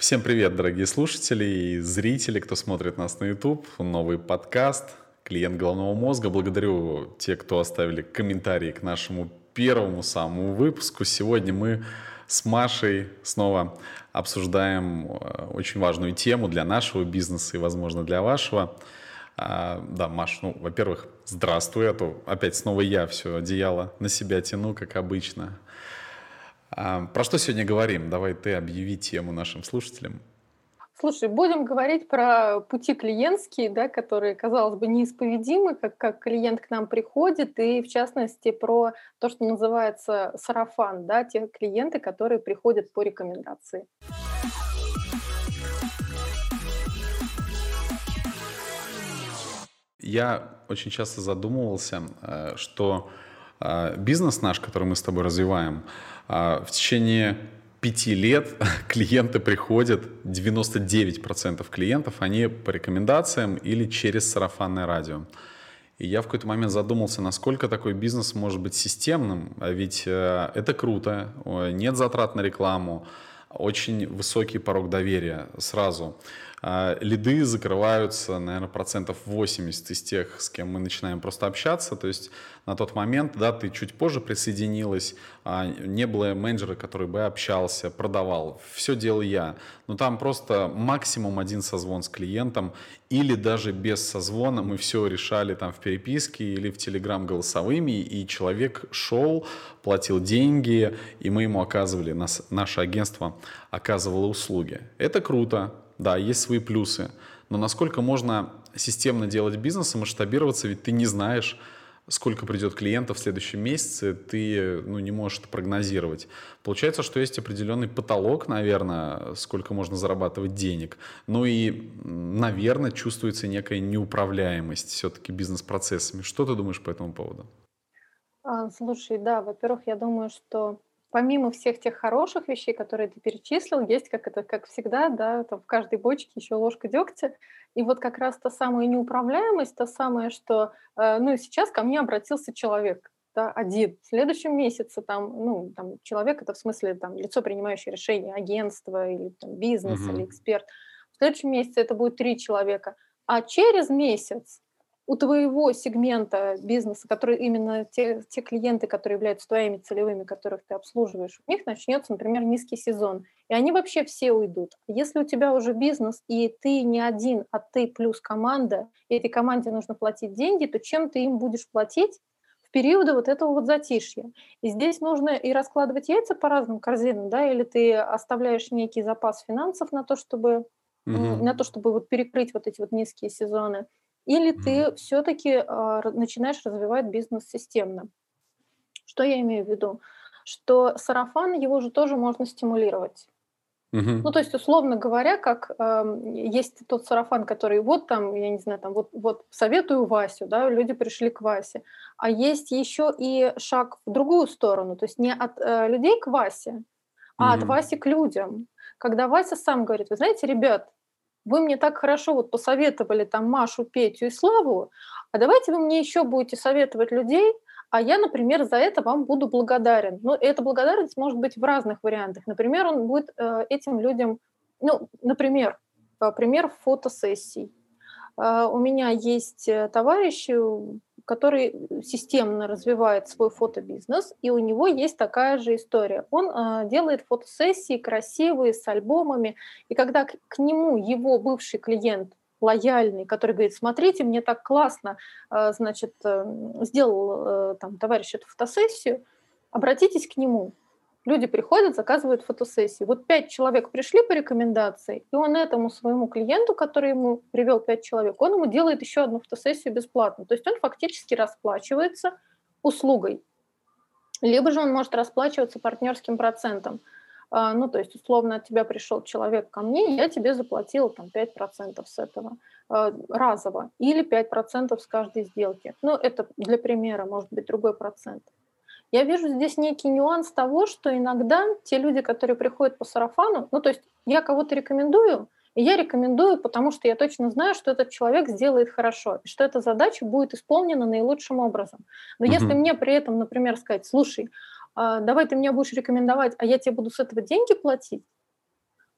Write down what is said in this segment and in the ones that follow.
Всем привет, дорогие слушатели и зрители, кто смотрит нас на YouTube. Новый подкаст «Клиент головного мозга». Благодарю те, кто оставили комментарии к нашему первому самому выпуску. Сегодня мы с Машей снова обсуждаем э, очень важную тему для нашего бизнеса и, возможно, для вашего. А, да, Маш, ну, во-первых, здравствуй, а то опять снова я все одеяло на себя тяну, как обычно. А, про что сегодня говорим? Давай ты объяви тему нашим слушателям. Слушай, будем говорить про пути клиентские, да, которые, казалось бы, неисповедимы, как, как клиент к нам приходит, и в частности про то, что называется сарафан, да, те клиенты, которые приходят по рекомендации. Я очень часто задумывался, э, что бизнес наш, который мы с тобой развиваем, а, в течение пяти лет клиенты приходят, 99% клиентов, они по рекомендациям или через сарафанное радио. И я в какой-то момент задумался, насколько такой бизнес может быть системным, а ведь э, это круто, нет затрат на рекламу, очень высокий порог доверия сразу. А, лиды закрываются, наверное, процентов 80 из тех, с кем мы начинаем просто общаться. То есть на тот момент, да, ты чуть позже присоединилась, а, не было менеджера, который бы общался, продавал. Все делал я. Но там просто максимум один созвон с клиентом или даже без созвона мы все решали там в переписке или в Телеграм голосовыми, и человек шел, платил деньги, и мы ему оказывали, нас, наше агентство оказывало услуги. Это круто, да, есть свои плюсы. Но насколько можно системно делать бизнес и масштабироваться, ведь ты не знаешь, сколько придет клиентов в следующем месяце, ты ну, не можешь это прогнозировать. Получается, что есть определенный потолок, наверное, сколько можно зарабатывать денег. Ну и, наверное, чувствуется некая неуправляемость все-таки бизнес-процессами. Что ты думаешь по этому поводу? А, слушай, да, во-первых, я думаю, что помимо всех тех хороших вещей, которые ты перечислил, есть, как это, как всегда, да, там в каждой бочке еще ложка дегтя. И вот как раз та самая неуправляемость, то самое, что, э, ну, сейчас ко мне обратился человек, да, один. В следующем месяце там, ну, там человек, это в смысле там лицо, принимающее решение, агентство или там, бизнес mm-hmm. или эксперт. В следующем месяце это будет три человека. А через месяц у твоего сегмента бизнеса, которые именно те, те клиенты, которые являются твоими целевыми, которых ты обслуживаешь, у них начнется, например, низкий сезон, и они вообще все уйдут. Если у тебя уже бизнес, и ты не один, а ты плюс команда, и этой команде нужно платить деньги, то чем ты им будешь платить? в периоды вот этого вот затишья. И здесь нужно и раскладывать яйца по разным корзинам, да, или ты оставляешь некий запас финансов на то, чтобы, угу. на то, чтобы вот перекрыть вот эти вот низкие сезоны, или ты все-таки э, а, начинаешь развивать бизнес системно. Что я имею в виду? Что сарафан, его же тоже можно стимулировать. Uh-huh. Ну, то есть, условно говоря, как э, есть тот сарафан, который вот там, я не знаю, там вот, вот советую Васю, да, люди пришли к Васе. А есть еще и шаг в другую сторону, то есть не от э, людей к Васе, а uh-huh. от Васи к людям. Когда Вася сам говорит, вы знаете, ребят, вы мне так хорошо вот посоветовали там Машу, Петю и Славу, а давайте вы мне еще будете советовать людей, а я, например, за это вам буду благодарен. Но эта благодарность может быть в разных вариантах. Например, он будет э, этим людям, ну, например, э, пример фотосессий. Э, у меня есть э, товарищи, который системно развивает свой фотобизнес, и у него есть такая же история. Он э, делает фотосессии красивые, с альбомами, и когда к, к нему его бывший клиент лояльный, который говорит, смотрите, мне так классно, э, значит, э, сделал э, там товарищ эту фотосессию, обратитесь к нему, Люди приходят, заказывают фотосессии. Вот пять человек пришли по рекомендации, и он этому своему клиенту, который ему привел пять человек, он ему делает еще одну фотосессию бесплатно. То есть он фактически расплачивается услугой. Либо же он может расплачиваться партнерским процентом. А, ну, то есть, условно, от тебя пришел человек ко мне, я тебе заплатила там 5% с этого а, разово или 5% с каждой сделки. Ну, это для примера, может быть, другой процент. Я вижу здесь некий нюанс того, что иногда те люди, которые приходят по сарафану, ну то есть я кого-то рекомендую, и я рекомендую, потому что я точно знаю, что этот человек сделает хорошо, и что эта задача будет исполнена наилучшим образом. Но uh-huh. если мне при этом, например, сказать, слушай, а, давай ты мне будешь рекомендовать, а я тебе буду с этого деньги платить,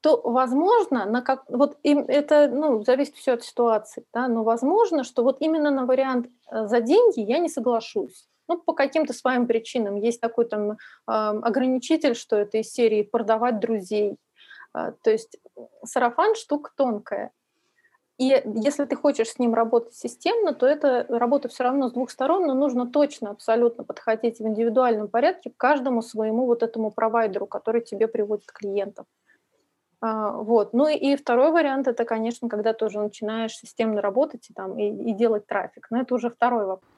то, возможно, на как, вот им это ну, зависит все от ситуации, да, но возможно, что вот именно на вариант э, за деньги я не соглашусь. Ну, по каким-то своим причинам. Есть такой там э, ограничитель, что это из серии продавать друзей. Э, то есть сарафан штука тонкая. И если ты хочешь с ним работать системно, то это работа все равно с двух сторон, но нужно точно, абсолютно подходить в индивидуальном порядке к каждому своему вот этому провайдеру, который тебе приводит клиентов. А, вот. Ну и второй вариант это, конечно, когда ты уже начинаешь системно работать и, там, и, и делать трафик. Но это уже второй вопрос.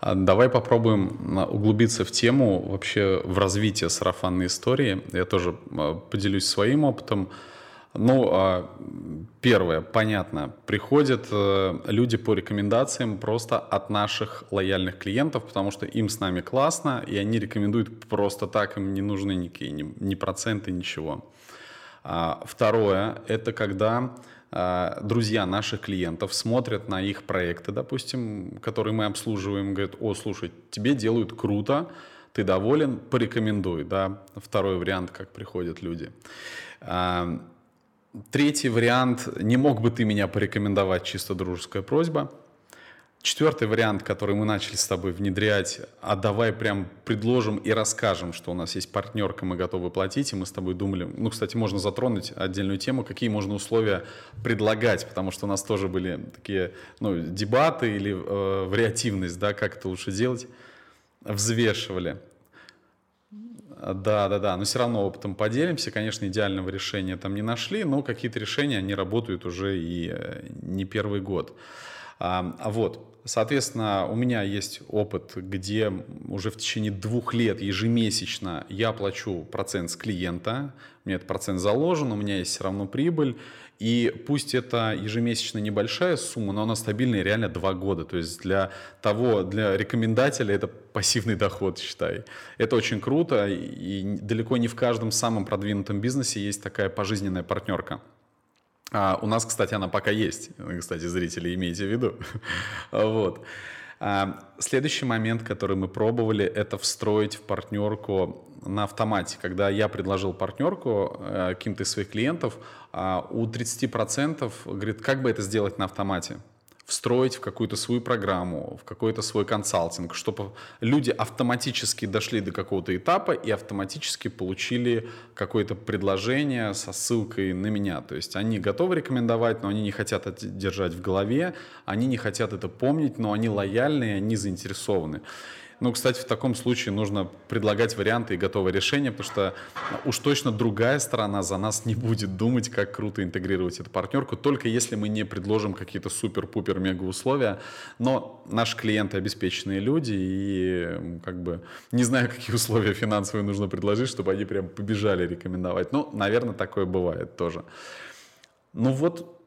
А давай попробуем углубиться в тему вообще в развитие сарафанной истории. Я тоже а, поделюсь своим опытом. Ну, первое, понятно, приходят э, люди по рекомендациям просто от наших лояльных клиентов, потому что им с нами классно, и они рекомендуют просто так, им не нужны никакие ни, ни проценты, ничего. А, второе – это когда а, друзья наших клиентов смотрят на их проекты, допустим, которые мы обслуживаем, говорят, о, слушай, тебе делают круто, ты доволен, порекомендуй, да, второй вариант, как приходят люди. А, третий вариант, не мог бы ты меня порекомендовать, чисто дружеская просьба – Четвертый вариант, который мы начали с тобой внедрять, а давай прям предложим и расскажем, что у нас есть партнерка, мы готовы платить, и мы с тобой думали, ну, кстати, можно затронуть отдельную тему, какие можно условия предлагать, потому что у нас тоже были такие, ну, дебаты или э, вариативность, да, как это лучше делать, взвешивали. Да, да, да, но все равно опытом поделимся. Конечно, идеального решения там не нашли, но какие-то решения, они работают уже и э, не первый год. А, а вот, Соответственно, у меня есть опыт, где уже в течение двух лет ежемесячно я плачу процент с клиента, у меня этот процент заложен, у меня есть все равно прибыль, и пусть это ежемесячно небольшая сумма, но она стабильная реально два года. То есть для того, для рекомендателя это пассивный доход, считай. Это очень круто, и далеко не в каждом самом продвинутом бизнесе есть такая пожизненная партнерка. А, у нас, кстати, она пока есть. Кстати, зрители, имейте в виду. вот. А, следующий момент, который мы пробовали, это встроить в партнерку на автомате. Когда я предложил партнерку э, каким-то из своих клиентов, а, у 30% говорит, как бы это сделать на автомате? Встроить в какую-то свою программу, в какой-то свой консалтинг, чтобы люди автоматически дошли до какого-то этапа и автоматически получили какое-то предложение со ссылкой на меня. То есть они готовы рекомендовать, но они не хотят это держать в голове, они не хотят это помнить, но они лояльны, они заинтересованы. Ну, кстати, в таком случае нужно предлагать варианты и готовые решения, потому что уж точно другая сторона за нас не будет думать, как круто интегрировать эту партнерку, только если мы не предложим какие-то супер-пупер-мега условия. Но наши клиенты обеспеченные люди, и как бы не знаю, какие условия финансовые нужно предложить, чтобы они прям побежали рекомендовать. Ну, наверное, такое бывает тоже. Ну вот,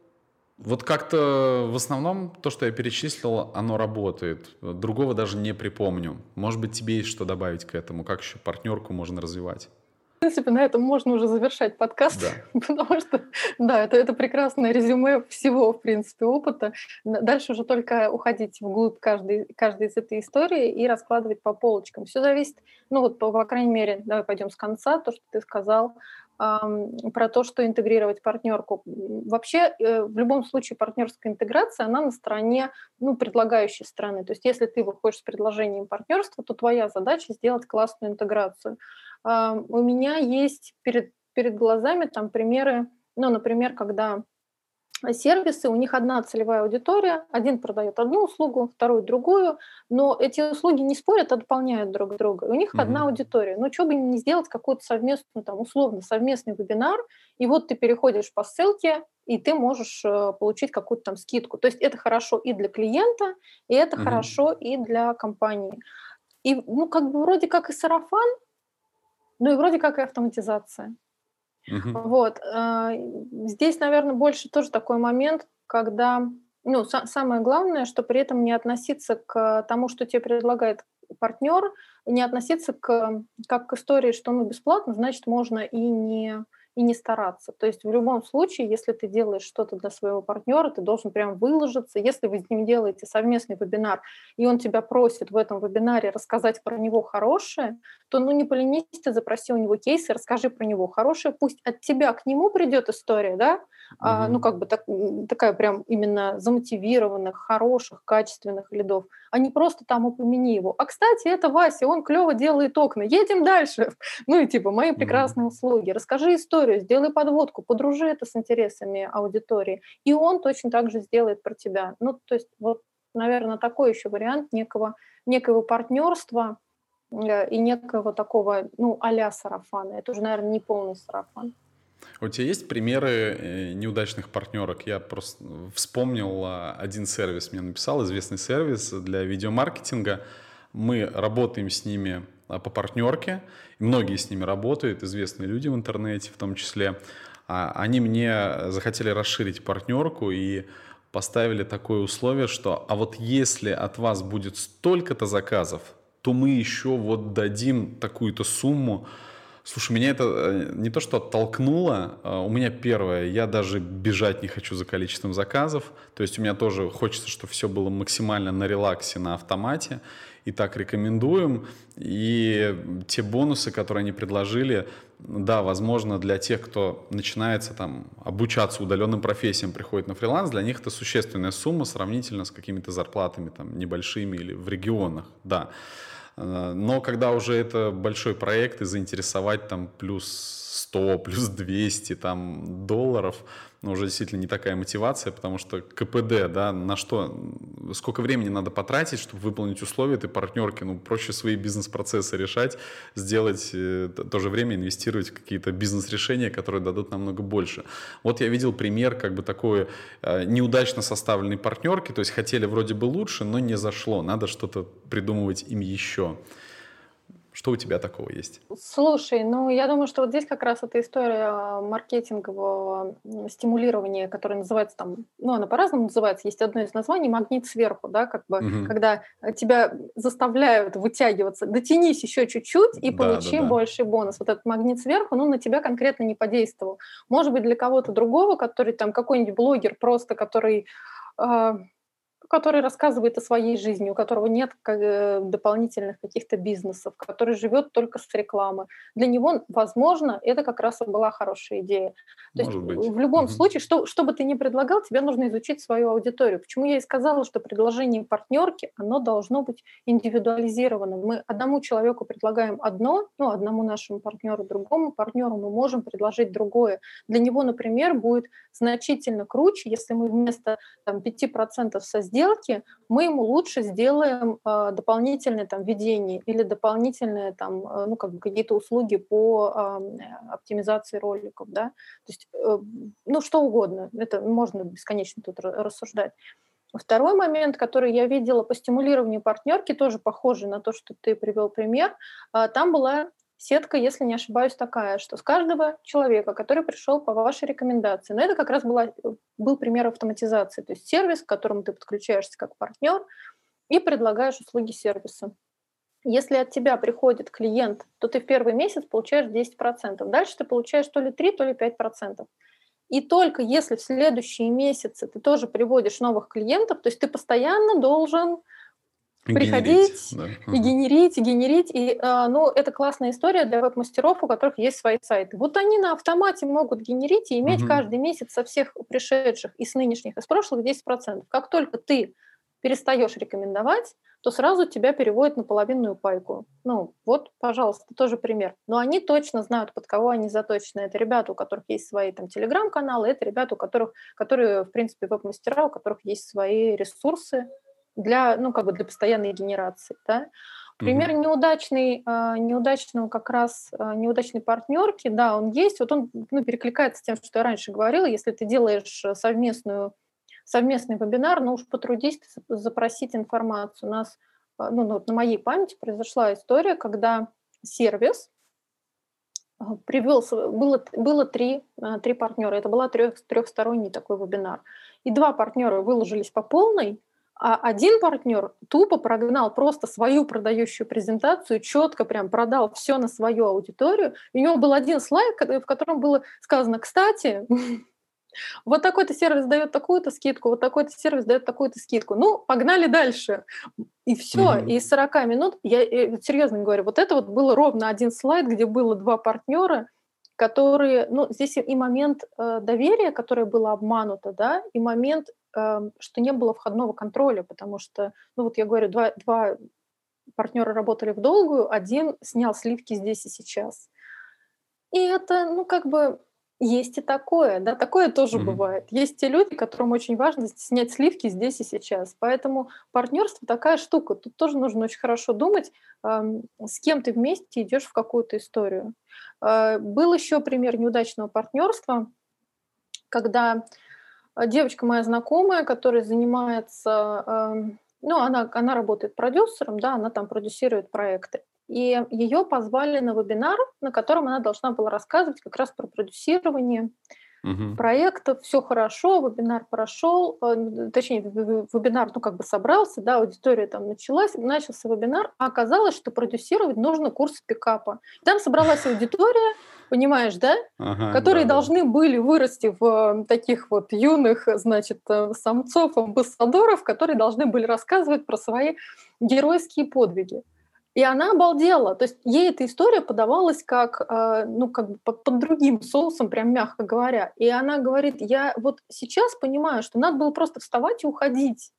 вот как-то в основном то, что я перечислил, оно работает. Другого даже не припомню. Может быть, тебе есть что добавить к этому? Как еще партнерку можно развивать? В принципе, на этом можно уже завершать подкаст, да. потому что, да, это, это прекрасное резюме всего, в принципе, опыта. Дальше уже только уходить вглубь каждой, каждой из этой истории и раскладывать по полочкам. Все зависит, ну вот, по, по крайней мере, давай пойдем с конца, то, что ты сказал, про то, что интегрировать партнерку. Вообще, э, в любом случае, партнерская интеграция, она на стороне ну, предлагающей стороны. То есть, если ты выходишь с предложением партнерства, то твоя задача сделать классную интеграцию. У меня есть перед, перед глазами там примеры, ну, например, когда сервисы, у них одна целевая аудитория, один продает одну услугу, второй другую, но эти услуги не спорят, а дополняют друг друга. У них mm-hmm. одна аудитория. Ну, что бы не сделать какую-то совместную, там, условно, совместный вебинар, и вот ты переходишь по ссылке, и ты можешь э, получить какую-то там скидку. То есть это хорошо и для клиента, и это mm-hmm. хорошо и для компании. И, ну, как бы вроде как и сарафан, ну и вроде как и автоматизация. Угу. Вот. Э, здесь, наверное, больше тоже такой момент, когда, ну, самое главное, что при этом не относиться к тому, что тебе предлагает партнер, не относиться к, как к истории, что ну, бесплатно, значит, можно и не, и не стараться. То есть в любом случае, если ты делаешь что-то для своего партнера, ты должен прям выложиться. Если вы с ним делаете совместный вебинар, и он тебя просит в этом вебинаре рассказать про него хорошее, то ну не поленись, ты запроси у него кейсы, расскажи про него хорошее, пусть от тебя к нему придет история, да, mm-hmm. ну как бы так, такая прям именно замотивированных, хороших, качественных лидов, а не просто там упомяни его. А кстати, это Вася, он клево делает окна, едем дальше. Ну и типа мои прекрасные mm-hmm. услуги, расскажи историю, сделай подводку, подружи это с интересами аудитории, и он точно так же сделает про тебя. Ну то есть вот, наверное, такой еще вариант некого, некого партнерства, Э, и некого такого, ну, а-ля сарафана. Это уже, наверное, не полный сарафан. У тебя есть примеры э, неудачных партнерок? Я просто вспомнил а, один сервис, мне написал, известный сервис для видеомаркетинга. Мы работаем с ними а, по партнерке, многие с ними работают, известные люди в интернете в том числе. А, они мне захотели расширить партнерку и поставили такое условие, что а вот если от вас будет столько-то заказов, то мы еще вот дадим такую-то сумму. Слушай, меня это э, не то что оттолкнуло, а у меня первое, я даже бежать не хочу за количеством заказов, то есть у меня тоже хочется, чтобы все было максимально на релаксе, на автомате, и так рекомендуем. И те бонусы, которые они предложили, да, возможно, для тех, кто начинается там обучаться удаленным профессиям, приходит на фриланс, для них это существенная сумма сравнительно с какими-то зарплатами там небольшими или в регионах, да. Э, но когда уже это большой проект и заинтересовать там плюс 100, плюс 200 там, долларов, ну, уже действительно не такая мотивация, потому что КПД, да, на что, сколько времени надо потратить, чтобы выполнить условия этой партнерки, ну, проще свои бизнес-процессы решать, сделать, э, то же время инвестировать в какие-то бизнес-решения, которые дадут намного больше. Вот я видел пример как бы такой э, неудачно составленной партнерки, то есть хотели вроде бы лучше, но не зашло, надо что-то придумывать им еще. Что у тебя такого есть? Слушай, ну я думаю, что вот здесь как раз эта история маркетингового стимулирования, которая называется там, ну она по-разному называется, есть одно из названий магнит сверху, да, как бы, угу. когда тебя заставляют вытягиваться, дотянись еще чуть-чуть и получи да, да, да. больший бонус. Вот этот магнит сверху, ну на тебя конкретно не подействовал. Может быть для кого-то другого, который там какой-нибудь блогер просто, который а, который рассказывает о своей жизни, у которого нет э, дополнительных каких-то бизнесов, который живет только с рекламы. Для него, возможно, это как раз и была хорошая идея. То Может есть быть. в любом угу. случае, что, что бы ты ни предлагал, тебе нужно изучить свою аудиторию. Почему я и сказала, что предложение партнерки, оно должно быть индивидуализировано. Мы одному человеку предлагаем одно, ну, одному нашему партнеру, другому партнеру мы можем предложить другое. Для него, например, будет значительно круче, если мы вместо там, 5% со сделки, мы ему лучше сделаем э, дополнительное там введение или дополнительные там, э, ну, как какие-то услуги по э, оптимизации роликов, да, то есть, э, ну, что угодно, это можно бесконечно тут рассуждать. Второй момент, который я видела по стимулированию партнерки, тоже похожий на то, что ты привел пример, там была Сетка, если не ошибаюсь, такая, что с каждого человека, который пришел по вашей рекомендации, но это как раз была, был пример автоматизации, то есть сервис, к которому ты подключаешься как партнер и предлагаешь услуги сервиса. Если от тебя приходит клиент, то ты в первый месяц получаешь 10%. Дальше ты получаешь то ли 3, то ли 5%. И только если в следующие месяцы ты тоже приводишь новых клиентов, то есть ты постоянно должен приходить да. и генерить, и генерить. И, э, ну, это классная история для веб-мастеров, у которых есть свои сайты. Вот они на автомате могут генерить и иметь угу. каждый месяц со всех пришедших и с нынешних, и с прошлых 10%. Как только ты перестаешь рекомендовать, то сразу тебя переводят на половинную пайку. Ну, вот, пожалуйста, тоже пример. Но они точно знают, под кого они заточены. Это ребята, у которых есть свои там телеграм-каналы, это ребята, у которых, которые, в принципе, веб-мастера, у которых есть свои ресурсы, для, ну, как бы для постоянной генерации, да. Пример mm-hmm. неудачный, а, неудачного как раз а, неудачной партнерки, да, он есть. Вот он ну, перекликается с тем, что я раньше говорила. Если ты делаешь совместную, совместный вебинар, ну уж потрудись запросить информацию. У нас, а, ну, ну, на моей памяти произошла история, когда сервис привел, было, было три, три партнера. Это была трех, трехсторонний такой вебинар. И два партнера выложились по полной, А один партнер тупо прогнал просто свою продающую презентацию, четко прям продал все на свою аудиторию. у него был один слайд, в котором было сказано, кстати, вот такой-то сервис дает такую-то скидку, вот такой-то сервис дает такую-то скидку. Ну, погнали дальше. И все, mm-hmm. и из 40 минут, я, я серьезно говорю, вот это вот было ровно один слайд, где было два партнера, которые, ну, здесь и момент э, доверия, которое было обмануто, да, и момент, э, что не было входного контроля, потому что, ну, вот я говорю, два, два партнера работали в долгую, один снял сливки здесь и сейчас. И это, ну, как бы есть и такое, да, такое тоже mm-hmm. бывает. Есть те люди, которым очень важно снять сливки здесь и сейчас. Поэтому партнерство такая штука. Тут тоже нужно очень хорошо думать, э, с кем ты вместе идешь в какую-то историю. Э, был еще пример неудачного партнерства, когда девочка моя знакомая, которая занимается, э, ну, она, она работает продюсером, да, она там продюсирует проекты. И ее позвали на вебинар, на котором она должна была рассказывать как раз про продюсирование угу. проектов. Все хорошо, вебинар прошел, э, точнее, вебинар, ну, как бы собрался, да, аудитория там началась, начался вебинар, а оказалось, что продюсировать нужно курс пикапа. Там собралась аудитория, понимаешь, да, ага, которые да, должны да. были вырасти в э, таких вот юных, значит, э, самцов, амбассадоров, которые должны были рассказывать про свои геройские подвиги. И она обалдела. То есть ей эта история подавалась как, э, ну, как бы под, под другим соусом, прям мягко говоря. И она говорит, я вот сейчас понимаю, что надо было просто вставать и уходить.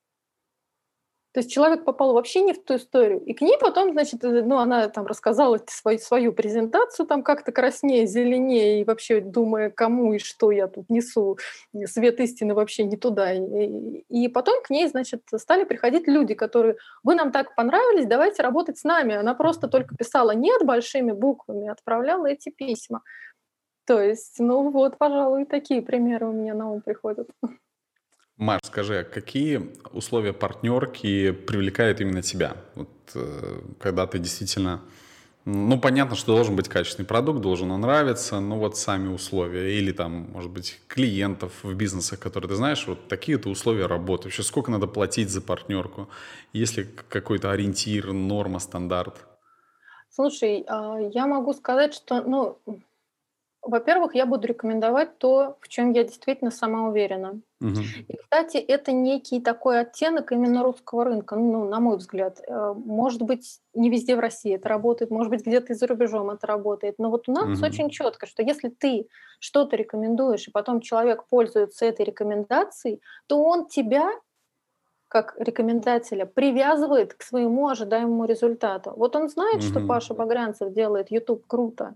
То есть человек попал вообще не в ту историю. И к ней потом, значит, э, ну, она там рассказала свою, свою презентацию, там как-то краснее, зеленее, и вообще думая, кому и что я тут несу, свет истины вообще не туда. И, и потом к ней, значит, стали приходить люди, которые, вы нам так понравились, давайте работать с нами. Она просто только писала «нет» большими буквами, отправляла эти письма. То есть, ну вот, пожалуй, такие примеры у меня на ум приходят. Маш, скажи, а какие условия партнерки привлекают именно тебя? Вот, э, когда ты действительно... Ну, понятно, что должен быть качественный продукт, должен он нравиться, но вот сами условия или там, может быть, клиентов в бизнесах, которые ты знаешь, вот такие-то условия работы. Вообще, сколько надо платить за партнерку? Есть ли какой-то ориентир, норма, стандарт? Слушай, а, я могу сказать, что, ну, во-первых, я буду рекомендовать то, в чем я действительно сама уверена. Угу. И, кстати, это некий такой оттенок именно русского рынка, ну, на мой взгляд. Э, может быть, не везде в России это работает, может быть, где-то и за рубежом это работает. Но вот у нас угу. очень четко, что если ты что-то рекомендуешь, и потом человек пользуется этой рекомендацией, то он тебя как рекомендателя привязывает к своему ожидаемому результату. Вот он знает, угу. что Паша Багрянцев делает YouTube круто,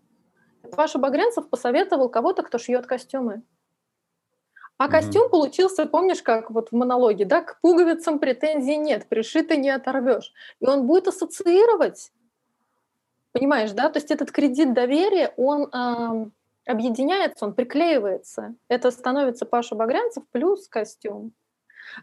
Паша Багрянцев посоветовал кого-то, кто шьет костюмы. А mm-hmm. костюм получился, помнишь, как вот в монологе, да, к пуговицам претензий нет, пришито не оторвешь. И он будет ассоциировать, понимаешь, да, то есть этот кредит доверия, он э, объединяется, он приклеивается. Это становится Паша Багрянцев плюс костюм.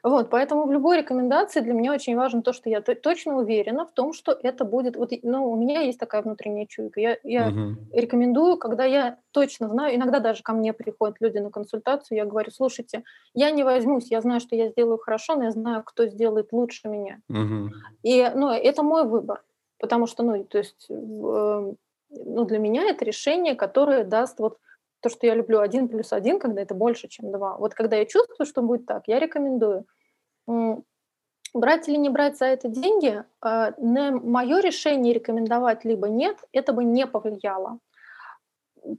Вот, поэтому в любой рекомендации для меня очень важно то, что я точно уверена в том, что это будет... Вот, ну, у меня есть такая внутренняя чуйка. Я, я угу. рекомендую, когда я точно знаю, иногда даже ко мне приходят люди на консультацию, я говорю, слушайте, я не возьмусь, я знаю, что я сделаю хорошо, но я знаю, кто сделает лучше меня. Угу. И, ну, это мой выбор, потому что, ну, то есть... Э, ну, для меня это решение, которое даст вот то, что я люблю один плюс один, когда это больше, чем два. Вот когда я чувствую, что будет так, я рекомендую. Брать или не брать за это деньги, а, на мое решение рекомендовать либо нет, это бы не повлияло.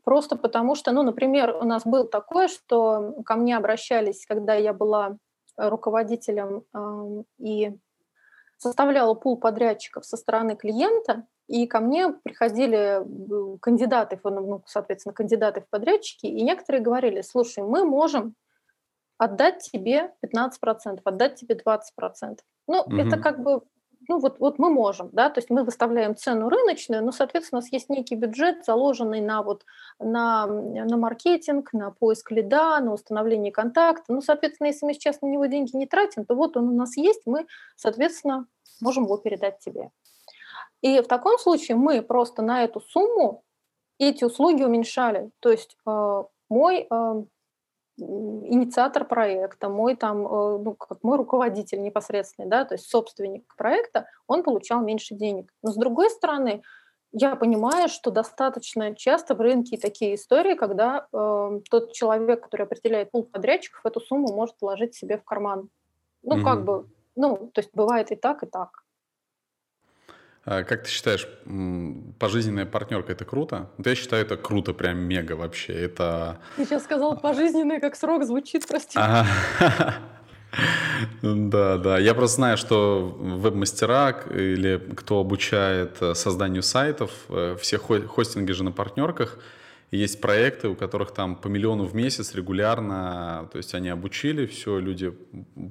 Просто потому что, ну, например, у нас был такое, что ко мне обращались, когда я была руководителем и составляла пул подрядчиков со стороны клиента, и ко мне приходили кандидаты, ну, соответственно, кандидаты в подрядчики, и некоторые говорили, слушай, мы можем отдать тебе 15%, отдать тебе 20%. Ну, угу. это как бы, ну вот, вот мы можем, да, то есть мы выставляем цену рыночную, но, соответственно, у нас есть некий бюджет, заложенный на вот, на, на маркетинг, на поиск лида, на установление контакта. Ну, соответственно, если мы сейчас на него деньги не тратим, то вот он у нас есть, мы, соответственно, можем его передать тебе. И в таком случае мы просто на эту сумму эти услуги уменьшали. То есть э, мой, э, инициатор проекта, мой там, э, ну, как мой руководитель непосредственный, да, то есть собственник проекта, он получал меньше денег. Но с другой стороны, я понимаю, что достаточно часто в рынке такие истории, когда э, тот человек, который определяет пул подрядчиков, эту сумму может вложить себе в карман. Ну, угу. как бы, ну, то есть бывает и так, и так. А как ты считаешь, пожизненная партнерка это круто? Я считаю, это круто, прям мега вообще. Это... Ты сейчас сказал пожизненная, как срок звучит, прости. Да, да. Я просто знаю, что веб-мастера или кто обучает э, созданию сайтов, э, все хостинги же на партнерках – есть проекты, у которых там по миллиону в месяц регулярно, то есть они обучили, все, люди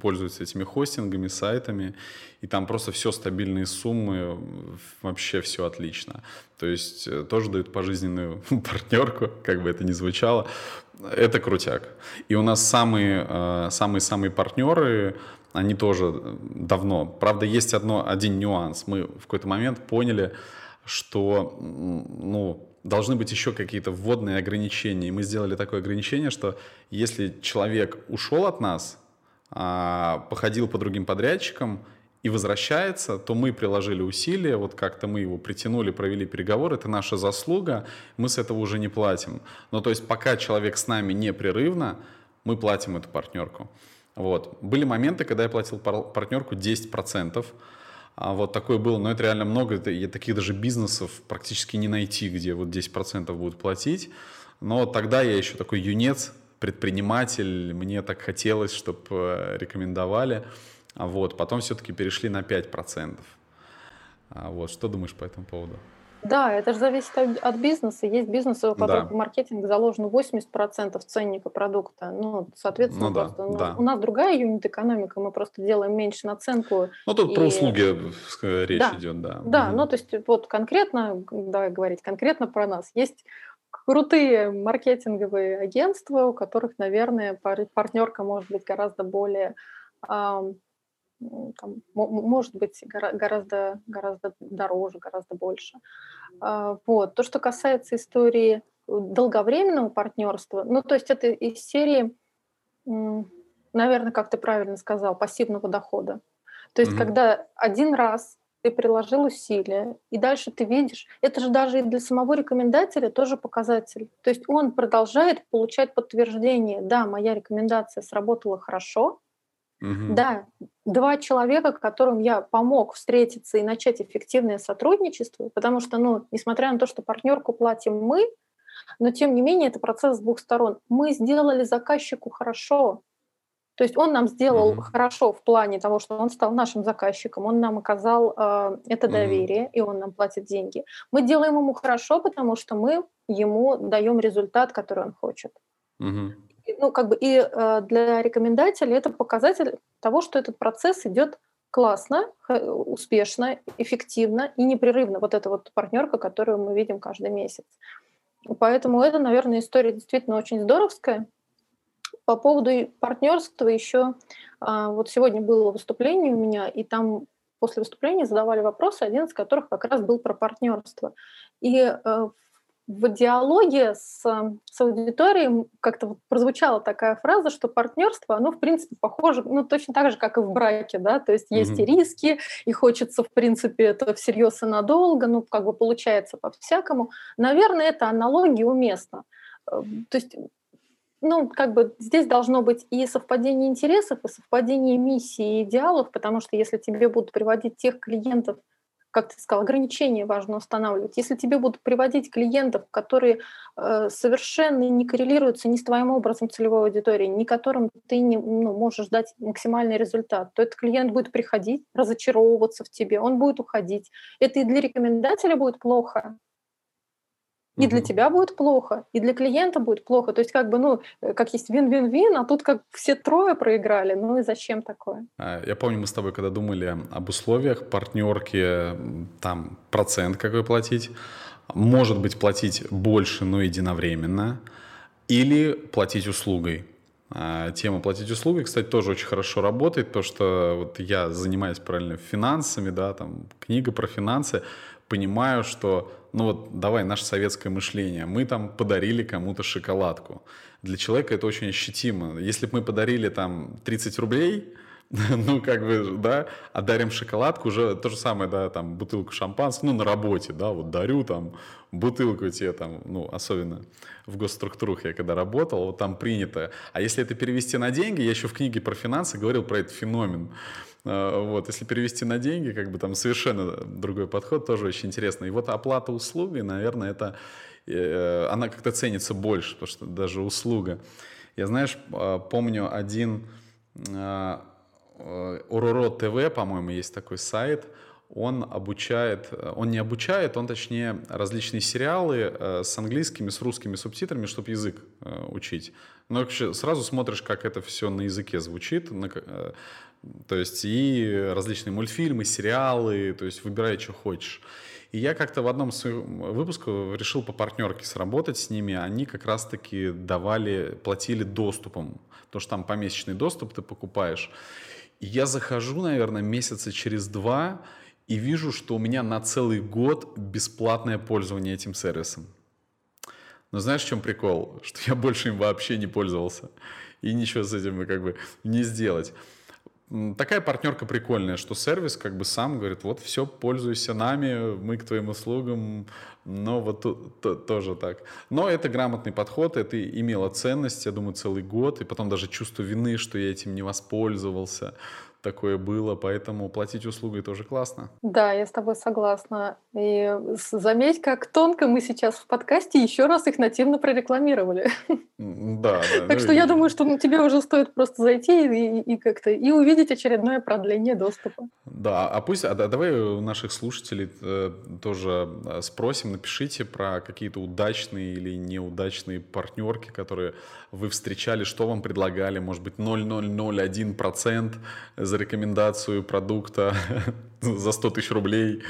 пользуются этими хостингами, сайтами, и там просто все стабильные суммы, вообще все отлично. То есть э, тоже дают пожизненную партнерку, как бы это ни звучало. Это крутяк. И у нас самые, самые-самые партнеры, они тоже давно. Правда, есть одно, один нюанс. Мы в какой-то момент поняли, что ну, должны быть еще какие-то вводные ограничения. И мы сделали такое ограничение, что если человек ушел от нас, а, походил по другим подрядчикам и возвращается, то мы приложили усилия, вот как-то мы его притянули, провели переговоры, это наша заслуга, мы с этого уже не платим. Но то есть пока человек с нами непрерывно, мы платим эту партнерку. Вот. Были моменты, когда я платил партнерку 10%, а вот такое было, но это реально много, это, таких даже бизнесов практически не найти, где вот 10% будут платить. Но тогда я еще такой юнец, предприниматель, мне так хотелось, чтобы э, рекомендовали. А вот, потом все-таки перешли на 5%. А вот, что думаешь по этому поводу? Да, это же зависит от, от бизнеса. Есть бизнесы, у которых да. маркетинг заложен 80% ценника продукта. Ну, соответственно, ну, да, просто, ну, да. у нас другая юнит-экономика, мы просто делаем меньше наценку. Ну, тут и... про услуги речь да. идет, да. Да, угу. ну, то есть вот конкретно, давай говорить конкретно про нас. Есть крутые маркетинговые агентства, у которых, наверное, партнерка может быть гораздо более там, может быть гораздо, гораздо дороже, гораздо больше. А, вот. То, что касается истории долговременного партнерства, ну, то есть это из серии, наверное, как ты правильно сказал, пассивного дохода. То есть, mm-hmm. когда один раз ты приложил усилия, и дальше ты видишь, это же даже и для самого рекомендателя тоже показатель. То есть он продолжает получать подтверждение, да, моя рекомендация сработала хорошо, Угу. Да, два человека, которым я помог встретиться и начать эффективное сотрудничество, потому что, ну, несмотря на то, что партнерку платим мы, но тем не менее это процесс с двух сторон. Мы сделали заказчику хорошо, то есть он нам сделал mm-hmm. хорошо в плане того, что он стал нашим заказчиком, он нам оказал э, это доверие, mm-hmm. и он нам платит деньги. Мы делаем ему хорошо, потому что мы ему даем результат, который он хочет. Mm-hmm ну, как бы и э, для рекомендателя это показатель того, что этот процесс идет классно, успешно, эффективно и непрерывно. Вот эта вот партнерка, которую мы видим каждый месяц. Поэтому это, наверное, история действительно очень здоровская. По поводу партнерства еще а, вот сегодня было выступление у меня, и там после выступления задавали вопросы, один из которых как раз был про партнерство. И э, в диалоге с, с аудиторией как-то вот прозвучала такая фраза, что партнерство, оно, в принципе, похоже, ну, точно так же, как и в браке, да, то есть есть mm-hmm. и риски, и хочется, в принципе, это всерьез и надолго, ну, как бы получается по-всякому. Наверное, это аналогия уместна. Э, то есть ну, как бы здесь должно быть и совпадение интересов, и совпадение миссии и идеалов, потому что если тебе будут приводить тех клиентов, как ты сказал, ограничения важно устанавливать. Если тебе будут приводить клиентов, которые э, совершенно не коррелируются ни с твоим образом целевой аудитории, ни которым ты не ну, можешь дать максимальный результат, то этот клиент будет приходить, разочаровываться в тебе, он будет уходить. Это и для рекомендателя будет плохо, и для тебя будет плохо, и для клиента будет плохо. То есть как бы, ну, э, как есть вин-вин-вин, а тут как все трое проиграли. Ну и зачем такое? А, я помню, мы с тобой, когда думали об условиях партнерки, там процент какой платить, может быть платить больше, но единовременно, или платить услугой. А, тема платить услугой, кстати, тоже очень хорошо работает, то что вот я занимаюсь правильно финансами, да, там книга про финансы, понимаю, что Ну вот давай наше советское мышление. Мы там подарили кому-то шоколадку. Для человека это очень ощутимо. Если бы мы подарили там 30 рублей, ну, как бы, да, а дарим шоколадку, уже то же самое, да, там, бутылку шампанского, ну, на работе, да, вот дарю там бутылку тебе там, ну, особенно в госструктурах я когда работал, вот там принято. А если это перевести на деньги, я еще в книге про финансы говорил про этот феномен, вот, если перевести на деньги, как бы там совершенно другой подход, тоже очень интересно. И вот оплата услуги, наверное, это, э, она как-то ценится больше, потому что даже услуга. Я, знаешь, а, помню один а, Ороро ТВ, по-моему, есть такой сайт, он обучает, он не обучает, он точнее различные сериалы э, с английскими, с русскими субтитрами, чтобы язык э, учить. Но вообще сразу смотришь, как это все на языке звучит, на, э, то есть и различные мультфильмы, сериалы, то есть выбирай, что хочешь. И я как-то в одном из выпусков решил по партнерке сработать с ними. Они как раз-таки давали, платили доступом, потому что там помесячный доступ ты покупаешь. И я захожу, наверное, месяца через два и вижу, что у меня на целый год бесплатное пользование этим сервисом. Но знаешь, в чем прикол? Что я больше им вообще не пользовался. И ничего с этим как бы не сделать. Такая партнерка прикольная, что сервис как бы сам говорит, вот все, пользуйся нами, мы к твоим услугам, но вот тут то, тоже так. Но это грамотный подход, это имело ценность, я думаю, целый год, и потом даже чувство вины, что я этим не воспользовался такое было, поэтому платить услугой тоже классно. Да, я с тобой согласна. И заметь, как тонко мы сейчас в подкасте еще раз их нативно прорекламировали. Да, да. Так ну что я думаю, что ну, тебе уже стоит просто зайти и, и как-то и увидеть очередное продление доступа. Да, а пусть, а давай у наших слушателей э, тоже э, спросим, напишите про какие-то удачные или неудачные партнерки, которые вы встречали, что вам предлагали, может быть, 0,001% за рекомендацию продукта за 100 тысяч рублей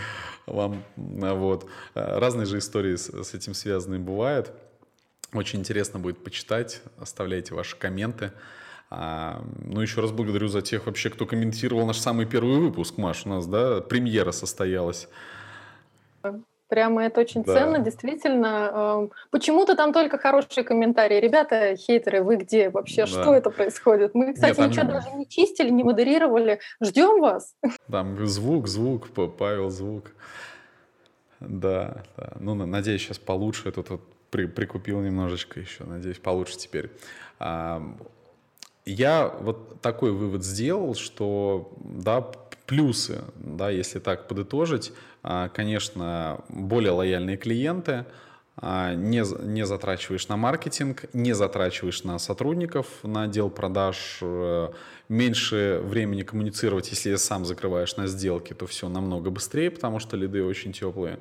вам. Вот. Разные же истории с, с этим связаны бывают. Очень интересно будет почитать. Оставляйте ваши комменты. А, ну, еще раз благодарю за тех вообще, кто комментировал наш самый первый выпуск, Маш. У нас, да, премьера состоялась. Прямо это очень да. ценно, действительно. Почему-то там только хорошие комментарии. Ребята, хейтеры, вы где вообще? Да. Что это происходит? Мы, кстати, Нет, ничего там... даже не чистили, не модерировали. Ждем вас. Там звук, звук, Павел, звук. Да, да. Ну, надеюсь, сейчас получше. Тут вот при, прикупил немножечко еще. Надеюсь, получше теперь. Я вот такой вывод сделал, что, да, плюсы, да, если так подытожить, а, конечно, более лояльные клиенты, а, не, не затрачиваешь на маркетинг, не затрачиваешь на сотрудников, на отдел продаж, э, меньше времени коммуницировать, если сам закрываешь на сделке, то все намного быстрее, потому что лиды очень теплые.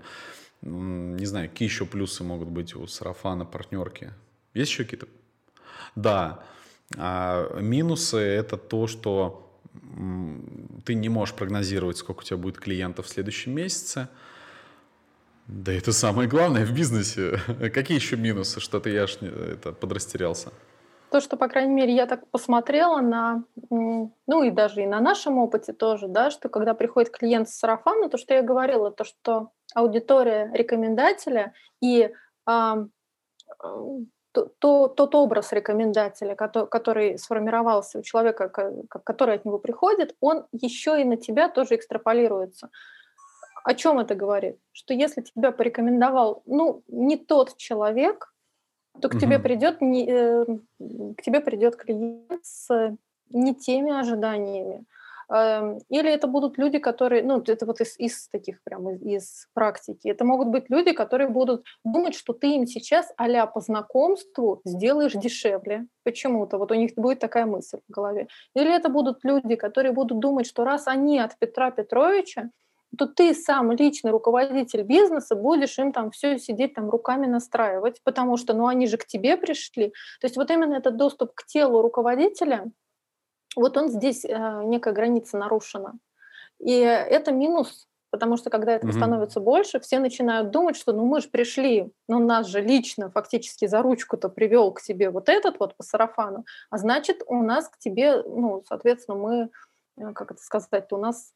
Не знаю, какие еще плюсы могут быть у сарафана, партнерки? Есть еще какие-то? Да. А минусы это то, что ты не можешь прогнозировать, сколько у тебя будет клиентов в следующем месяце. Да это самое главное в бизнесе. Какие еще минусы? Что-то я аж это, подрастерялся. То, что, по крайней мере, я так посмотрела на, ну и даже и на нашем опыте тоже, да, что когда приходит клиент с сарафана, то, что я говорила, то, что аудитория рекомендателя и то, тот образ рекомендателя, который, который сформировался у человека, который от него приходит, он еще и на тебя тоже экстраполируется. О чем это говорит? Что если тебя порекомендовал, ну, не тот человек, то к угу. тебе придет не, э, к тебе придет клиент с не теми ожиданиями. Эм, или это будут люди, которые, ну, это вот из, из таких прям из, из практики, это могут быть люди, которые будут думать, что ты им сейчас а по знакомству сделаешь дешевле почему-то. Вот у них будет такая мысль в голове. Или это будут люди, которые будут думать, что раз они от Петра Петровича, то ты сам личный руководитель бизнеса будешь им там все сидеть там руками настраивать, потому что, ну, они же к тебе пришли. То есть вот именно этот доступ к телу руководителя, вот он здесь э, некая граница нарушена. И это минус, потому что когда этого mm-hmm. становится больше, все начинают думать, что ну мы же пришли, ну нас же лично фактически за ручку-то привел к себе вот этот вот по сарафану, а значит у нас к тебе, ну, соответственно, мы, э, как это сказать, у нас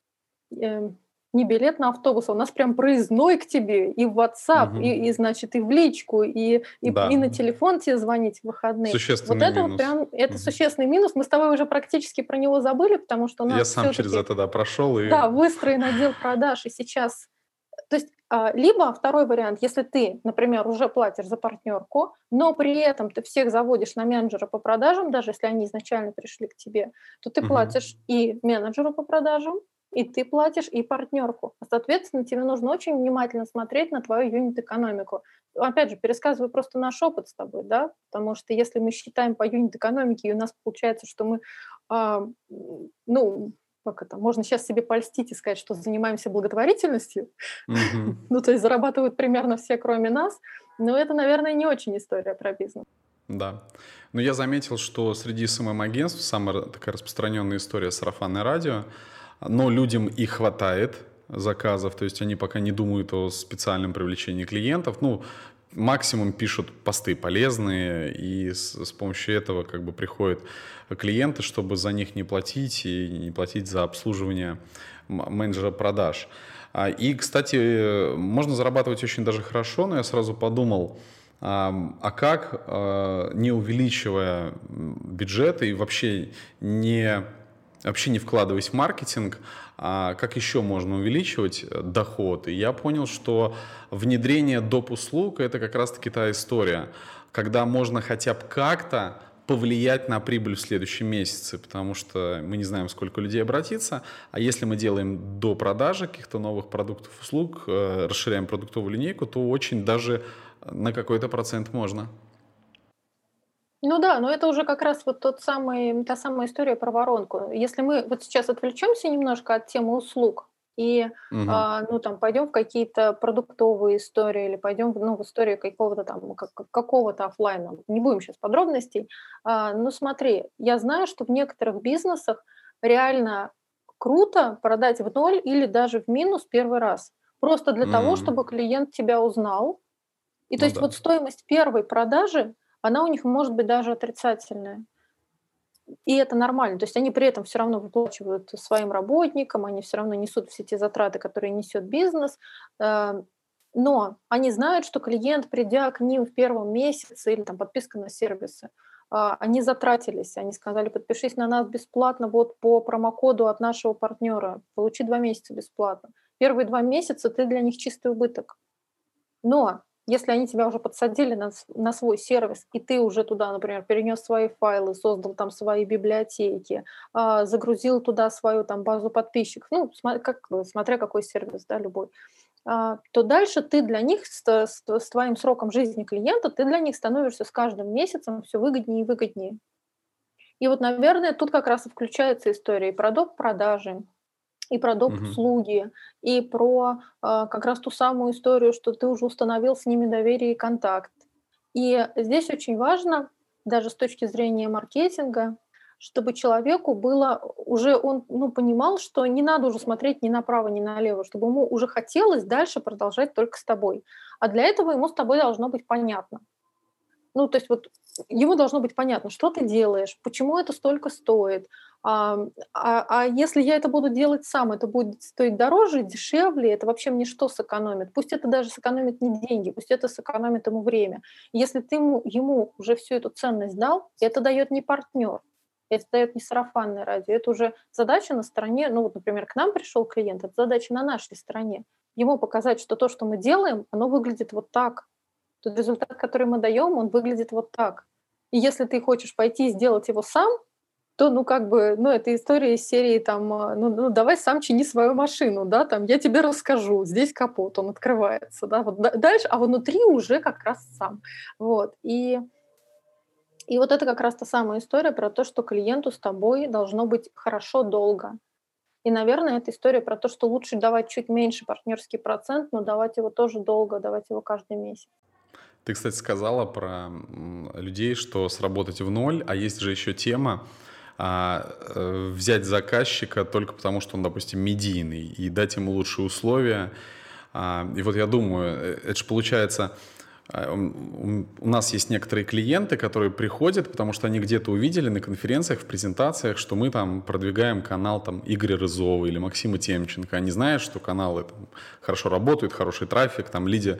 э, не билет на автобус, а у нас прям проездной к тебе и в WhatsApp, угу. и, и, значит, и в личку, и, и, да. и на телефон тебе звонить в выходные. Существенный вот это минус. вот прям, это угу. существенный минус. Мы с тобой уже практически про него забыли, потому что у нас Я сам через это, да, прошел. И... Да, выстроен отдел продаж, и сейчас... То есть а, либо второй вариант, если ты, например, уже платишь за партнерку, но при этом ты всех заводишь на менеджера по продажам, даже если они изначально пришли к тебе, то ты угу. платишь и менеджеру по продажам, и ты платишь, и партнерку. Соответственно, тебе нужно очень внимательно смотреть на твою юнит-экономику. Опять же, пересказываю просто наш опыт с тобой, да, потому что если мы считаем по юнит-экономике, и у нас получается, что мы, э, ну, как это, можно сейчас себе польстить и сказать, что занимаемся благотворительностью, mm-hmm. ну, то есть зарабатывают примерно все, кроме нас, но это, наверное, не очень история про бизнес. Да. Но я заметил, что среди СММ-агентств самая такая распространенная история сарафанное радио, но людям и хватает заказов, то есть они пока не думают о специальном привлечении клиентов. Ну, максимум пишут посты полезные, и с, с помощью этого как бы приходят клиенты, чтобы за них не платить и не платить за обслуживание менеджера продаж. А, и, кстати, можно зарабатывать очень даже хорошо, но я сразу подумал, а как, а, не увеличивая бюджеты и вообще не, вообще не вкладываясь в маркетинг, а как еще можно увеличивать э, доход? И я понял, что внедрение доп. услуг – это как раз-таки та история, когда можно хотя бы как-то повлиять на прибыль в следующем месяце, потому что мы не знаем, сколько людей обратится. А если мы делаем до продажи каких-то новых продуктов, услуг, э, расширяем продуктовую линейку, то очень даже на какой-то процент можно. Ну да, но это уже как раз вот тот самый, та самая история про воронку. Если мы вот сейчас отвлечемся немножко от темы услуг и, угу. а, ну там, пойдем в какие-то продуктовые истории или пойдем ну, в историю какого-то там, как, какого-то офлайна, не будем сейчас подробностей, а, ну смотри, я знаю, что в некоторых бизнесах реально круто продать в ноль или даже в минус первый раз. Просто для mm того, чтобы клиент тебя узнал. И ну, то есть да. вот стоимость первой продажи она у них может быть даже отрицательная. И это нормально. То есть они при этом все равно выплачивают своим работникам, они все равно несут все те затраты, которые несет бизнес. Э, но они знают, что клиент, придя к ним в первом месяце или там подписка на сервисы, а, они затратились, они сказали, подпишись на нас бесплатно вот по промокоду от нашего партнера, получи два месяца бесплатно. Первые два месяца ты для них чистый убыток. Но если они тебя уже подсадили на, на свой сервис, и ты уже туда, например, перенес свои файлы, создал там свои библиотеки, э, загрузил туда свою там базу подписчиков, ну, см- как, смотря какой сервис, да, любой, э, то дальше ты для них с, с, с твоим сроком жизни клиента, ты для них становишься с каждым месяцем все выгоднее и выгоднее. И вот, наверное, тут как раз и включается история и про доп. продажи, и про доп. Угу. услуги, и про э, как раз ту самую историю, что ты уже установил с ними доверие и контакт. И здесь очень важно, даже с точки зрения маркетинга, чтобы человеку было уже, он ну, понимал, что не надо уже смотреть ни направо, ни налево, чтобы ему уже хотелось дальше продолжать только с тобой. А для этого ему с тобой должно быть понятно. Ну, то есть вот ему должно быть понятно, что ты делаешь, почему это столько стоит, а, а, а если я это буду делать сам, это будет стоить дороже, дешевле, это вообще мне что сэкономит? Пусть это даже сэкономит не деньги, пусть это сэкономит ему время. Если ты ему, ему уже всю эту ценность дал, это дает не партнер, это дает не сарафанное радио, это уже задача на стороне, ну вот, например, к нам пришел клиент, это задача на нашей стороне. Ему показать, что то, что мы делаем, оно выглядит вот так. Тот результат, который мы даем, он выглядит вот так. И если ты хочешь пойти и сделать его сам, то, ну, как бы, ну, это история из серии, там, а, ну, ну, давай сам чини свою машину, да, там, я тебе расскажу, здесь капот, он открывается, да, вот дальше, а внутри уже как раз сам, вот, и, и вот это как раз та самая история про то, что клиенту с тобой должно быть хорошо долго, и, наверное, это история про то, что лучше давать чуть меньше партнерский процент, но давать его тоже долго, давать его каждый месяц. Ты, кстати, сказала про людей, что сработать в ноль, а есть же еще тема, а, э, взять заказчика только потому, что он, допустим, медийный, и дать ему лучшие условия. А, и вот я думаю, э, это же получается, А, у нас есть некоторые клиенты, которые приходят, потому что они где-то увидели на конференциях, в презентациях, что мы там продвигаем канал там, Игоря Рызова или Максима Темченко. Они знают, что каналы там, хорошо работают, хороший трафик, там лиди,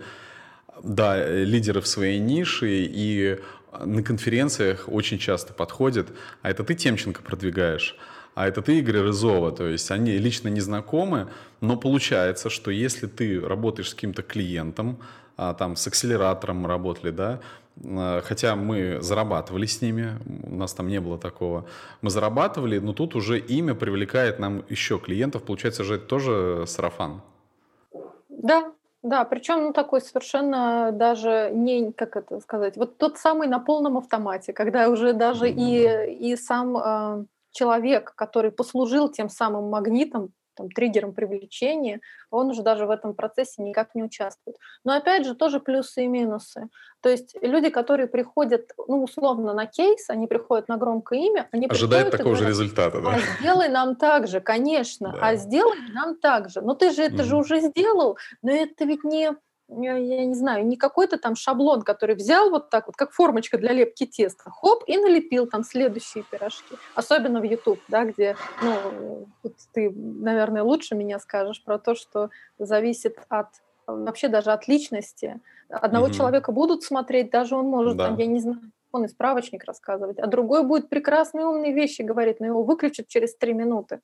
да, лидеры в своей нише, и на конференциях очень часто подходят, а это ты Темченко продвигаешь а это ты Игорь Рызова. То есть они лично не знакомы, но получается, что если ты работаешь с каким-то клиентом, а, там с акселератором работали, да, а, хотя мы зарабатывали с ними, у нас там не было такого, мы зарабатывали, но тут уже имя привлекает нам еще клиентов, получается же это тоже сарафан. Да, да, причем ну, такой совершенно даже не, как это сказать, вот тот самый на полном автомате, когда уже даже и, и сам э, человек, который послужил тем самым магнитом, там, триггером привлечения, он уже даже в этом процессе никак не участвует. Но опять же, тоже плюсы и минусы. То есть люди, которые приходят, ну, условно, на кейс, они приходят на громкое имя, они Ожидают такого говорят, же результата, да? А сделай нам так же, конечно, да. а сделай нам так же. Но ты же это mm. же уже сделал, но это ведь не я не знаю, не какой-то там шаблон, который взял вот так вот, как формочка для лепки теста, хоп, и налепил там следующие пирожки. Особенно в YouTube, да, где, ну, вот ты, наверное, лучше меня скажешь про то, что зависит от вообще даже от личности. Одного угу. человека будут смотреть, даже он может, да. там, я не знаю, он и справочник рассказывать, а другой будет прекрасные умные вещи говорить, но его выключат через три минуты.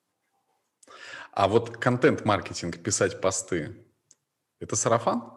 А вот контент-маркетинг, писать посты, это сарафан?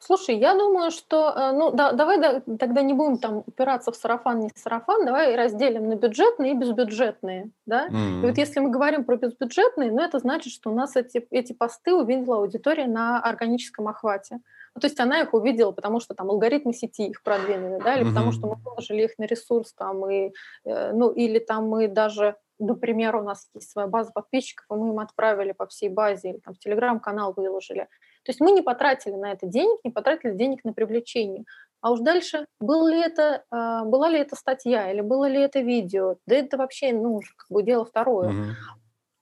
Слушай, я думаю, что, э, ну, да, давай да, тогда не будем там упираться в сарафан, не сарафан, давай разделим на бюджетные и безбюджетные, да. Mm. И вот если мы говорим про безбюджетные, ну, это значит, что у нас эти, эти посты увидела аудитория на органическом охвате. Ну, то есть она их увидела, потому что там алгоритмы сети их продвинули, да, или mm-hmm. потому что мы положили их на ресурс там, и, э, ну, или там мы даже например, у нас есть своя база подписчиков, и мы им отправили по всей базе, или там в телеграм-канал выложили. То есть мы не потратили на это денег, не потратили денег на привлечение. А уж дальше, был ли это, а, была ли это статья или было ли это видео, да это вообще, ну, как бы дело второе. Угу.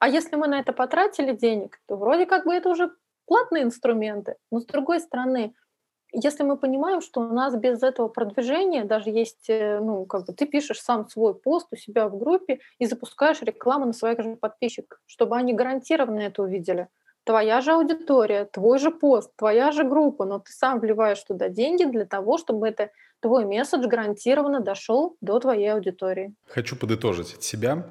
А если мы на это потратили денег, то вроде как бы это уже платные инструменты. Но с другой стороны, если мы понимаем, что у нас без этого продвижения даже есть, э, ну, как бы ты пишешь сам свой пост у себя в группе и запускаешь рекламу на своих же подписчиков, чтобы они гарантированно это увидели твоя же аудитория, твой же пост, твоя же группа, но ты сам вливаешь туда деньги для того, чтобы это твой месседж гарантированно дошел до твоей аудитории. Хочу подытожить от себя.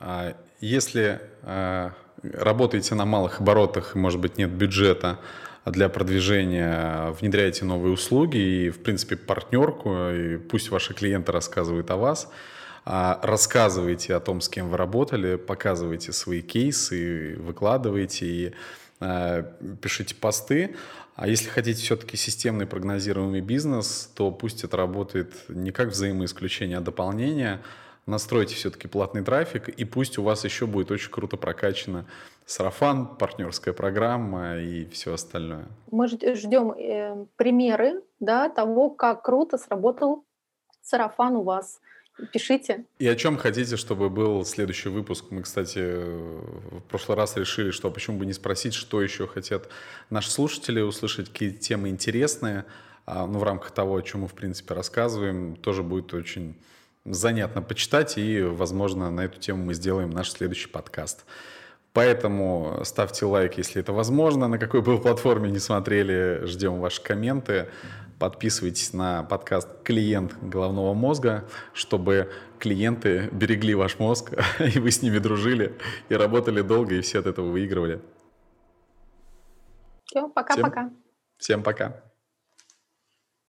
А, если а, работаете на малых оборотах, может быть, нет бюджета для продвижения, внедряете новые услуги и, в принципе, партнерку, и пусть ваши клиенты рассказывают о вас – рассказывайте о том, с кем вы работали, показывайте свои кейсы, выкладывайте и а, пишите посты. А если хотите все-таки системный прогнозируемый бизнес, то пусть это работает не как взаимоисключение, а дополнение. Настройте все-таки платный трафик, и пусть у вас еще будет очень круто прокачано сарафан, партнерская программа и все остальное. Мы ждем э, примеры да, того, как круто сработал сарафан у вас. Пишите. И о чем хотите, чтобы был следующий выпуск? Мы, кстати, в прошлый раз решили, что почему бы не спросить, что еще хотят наши слушатели услышать, какие темы интересные. А, ну, в рамках того, о чем мы, в принципе, рассказываем, тоже будет очень занятно почитать, и, возможно, на эту тему мы сделаем наш следующий подкаст. Поэтому ставьте лайк, если это возможно, на какой бы платформе не смотрели, ждем ваши комменты. Подписывайтесь на подкаст «Клиент головного мозга», чтобы клиенты берегли ваш мозг, и вы с ними дружили, и работали долго, и все от этого выигрывали. Все, пока-пока. Всем, всем пока.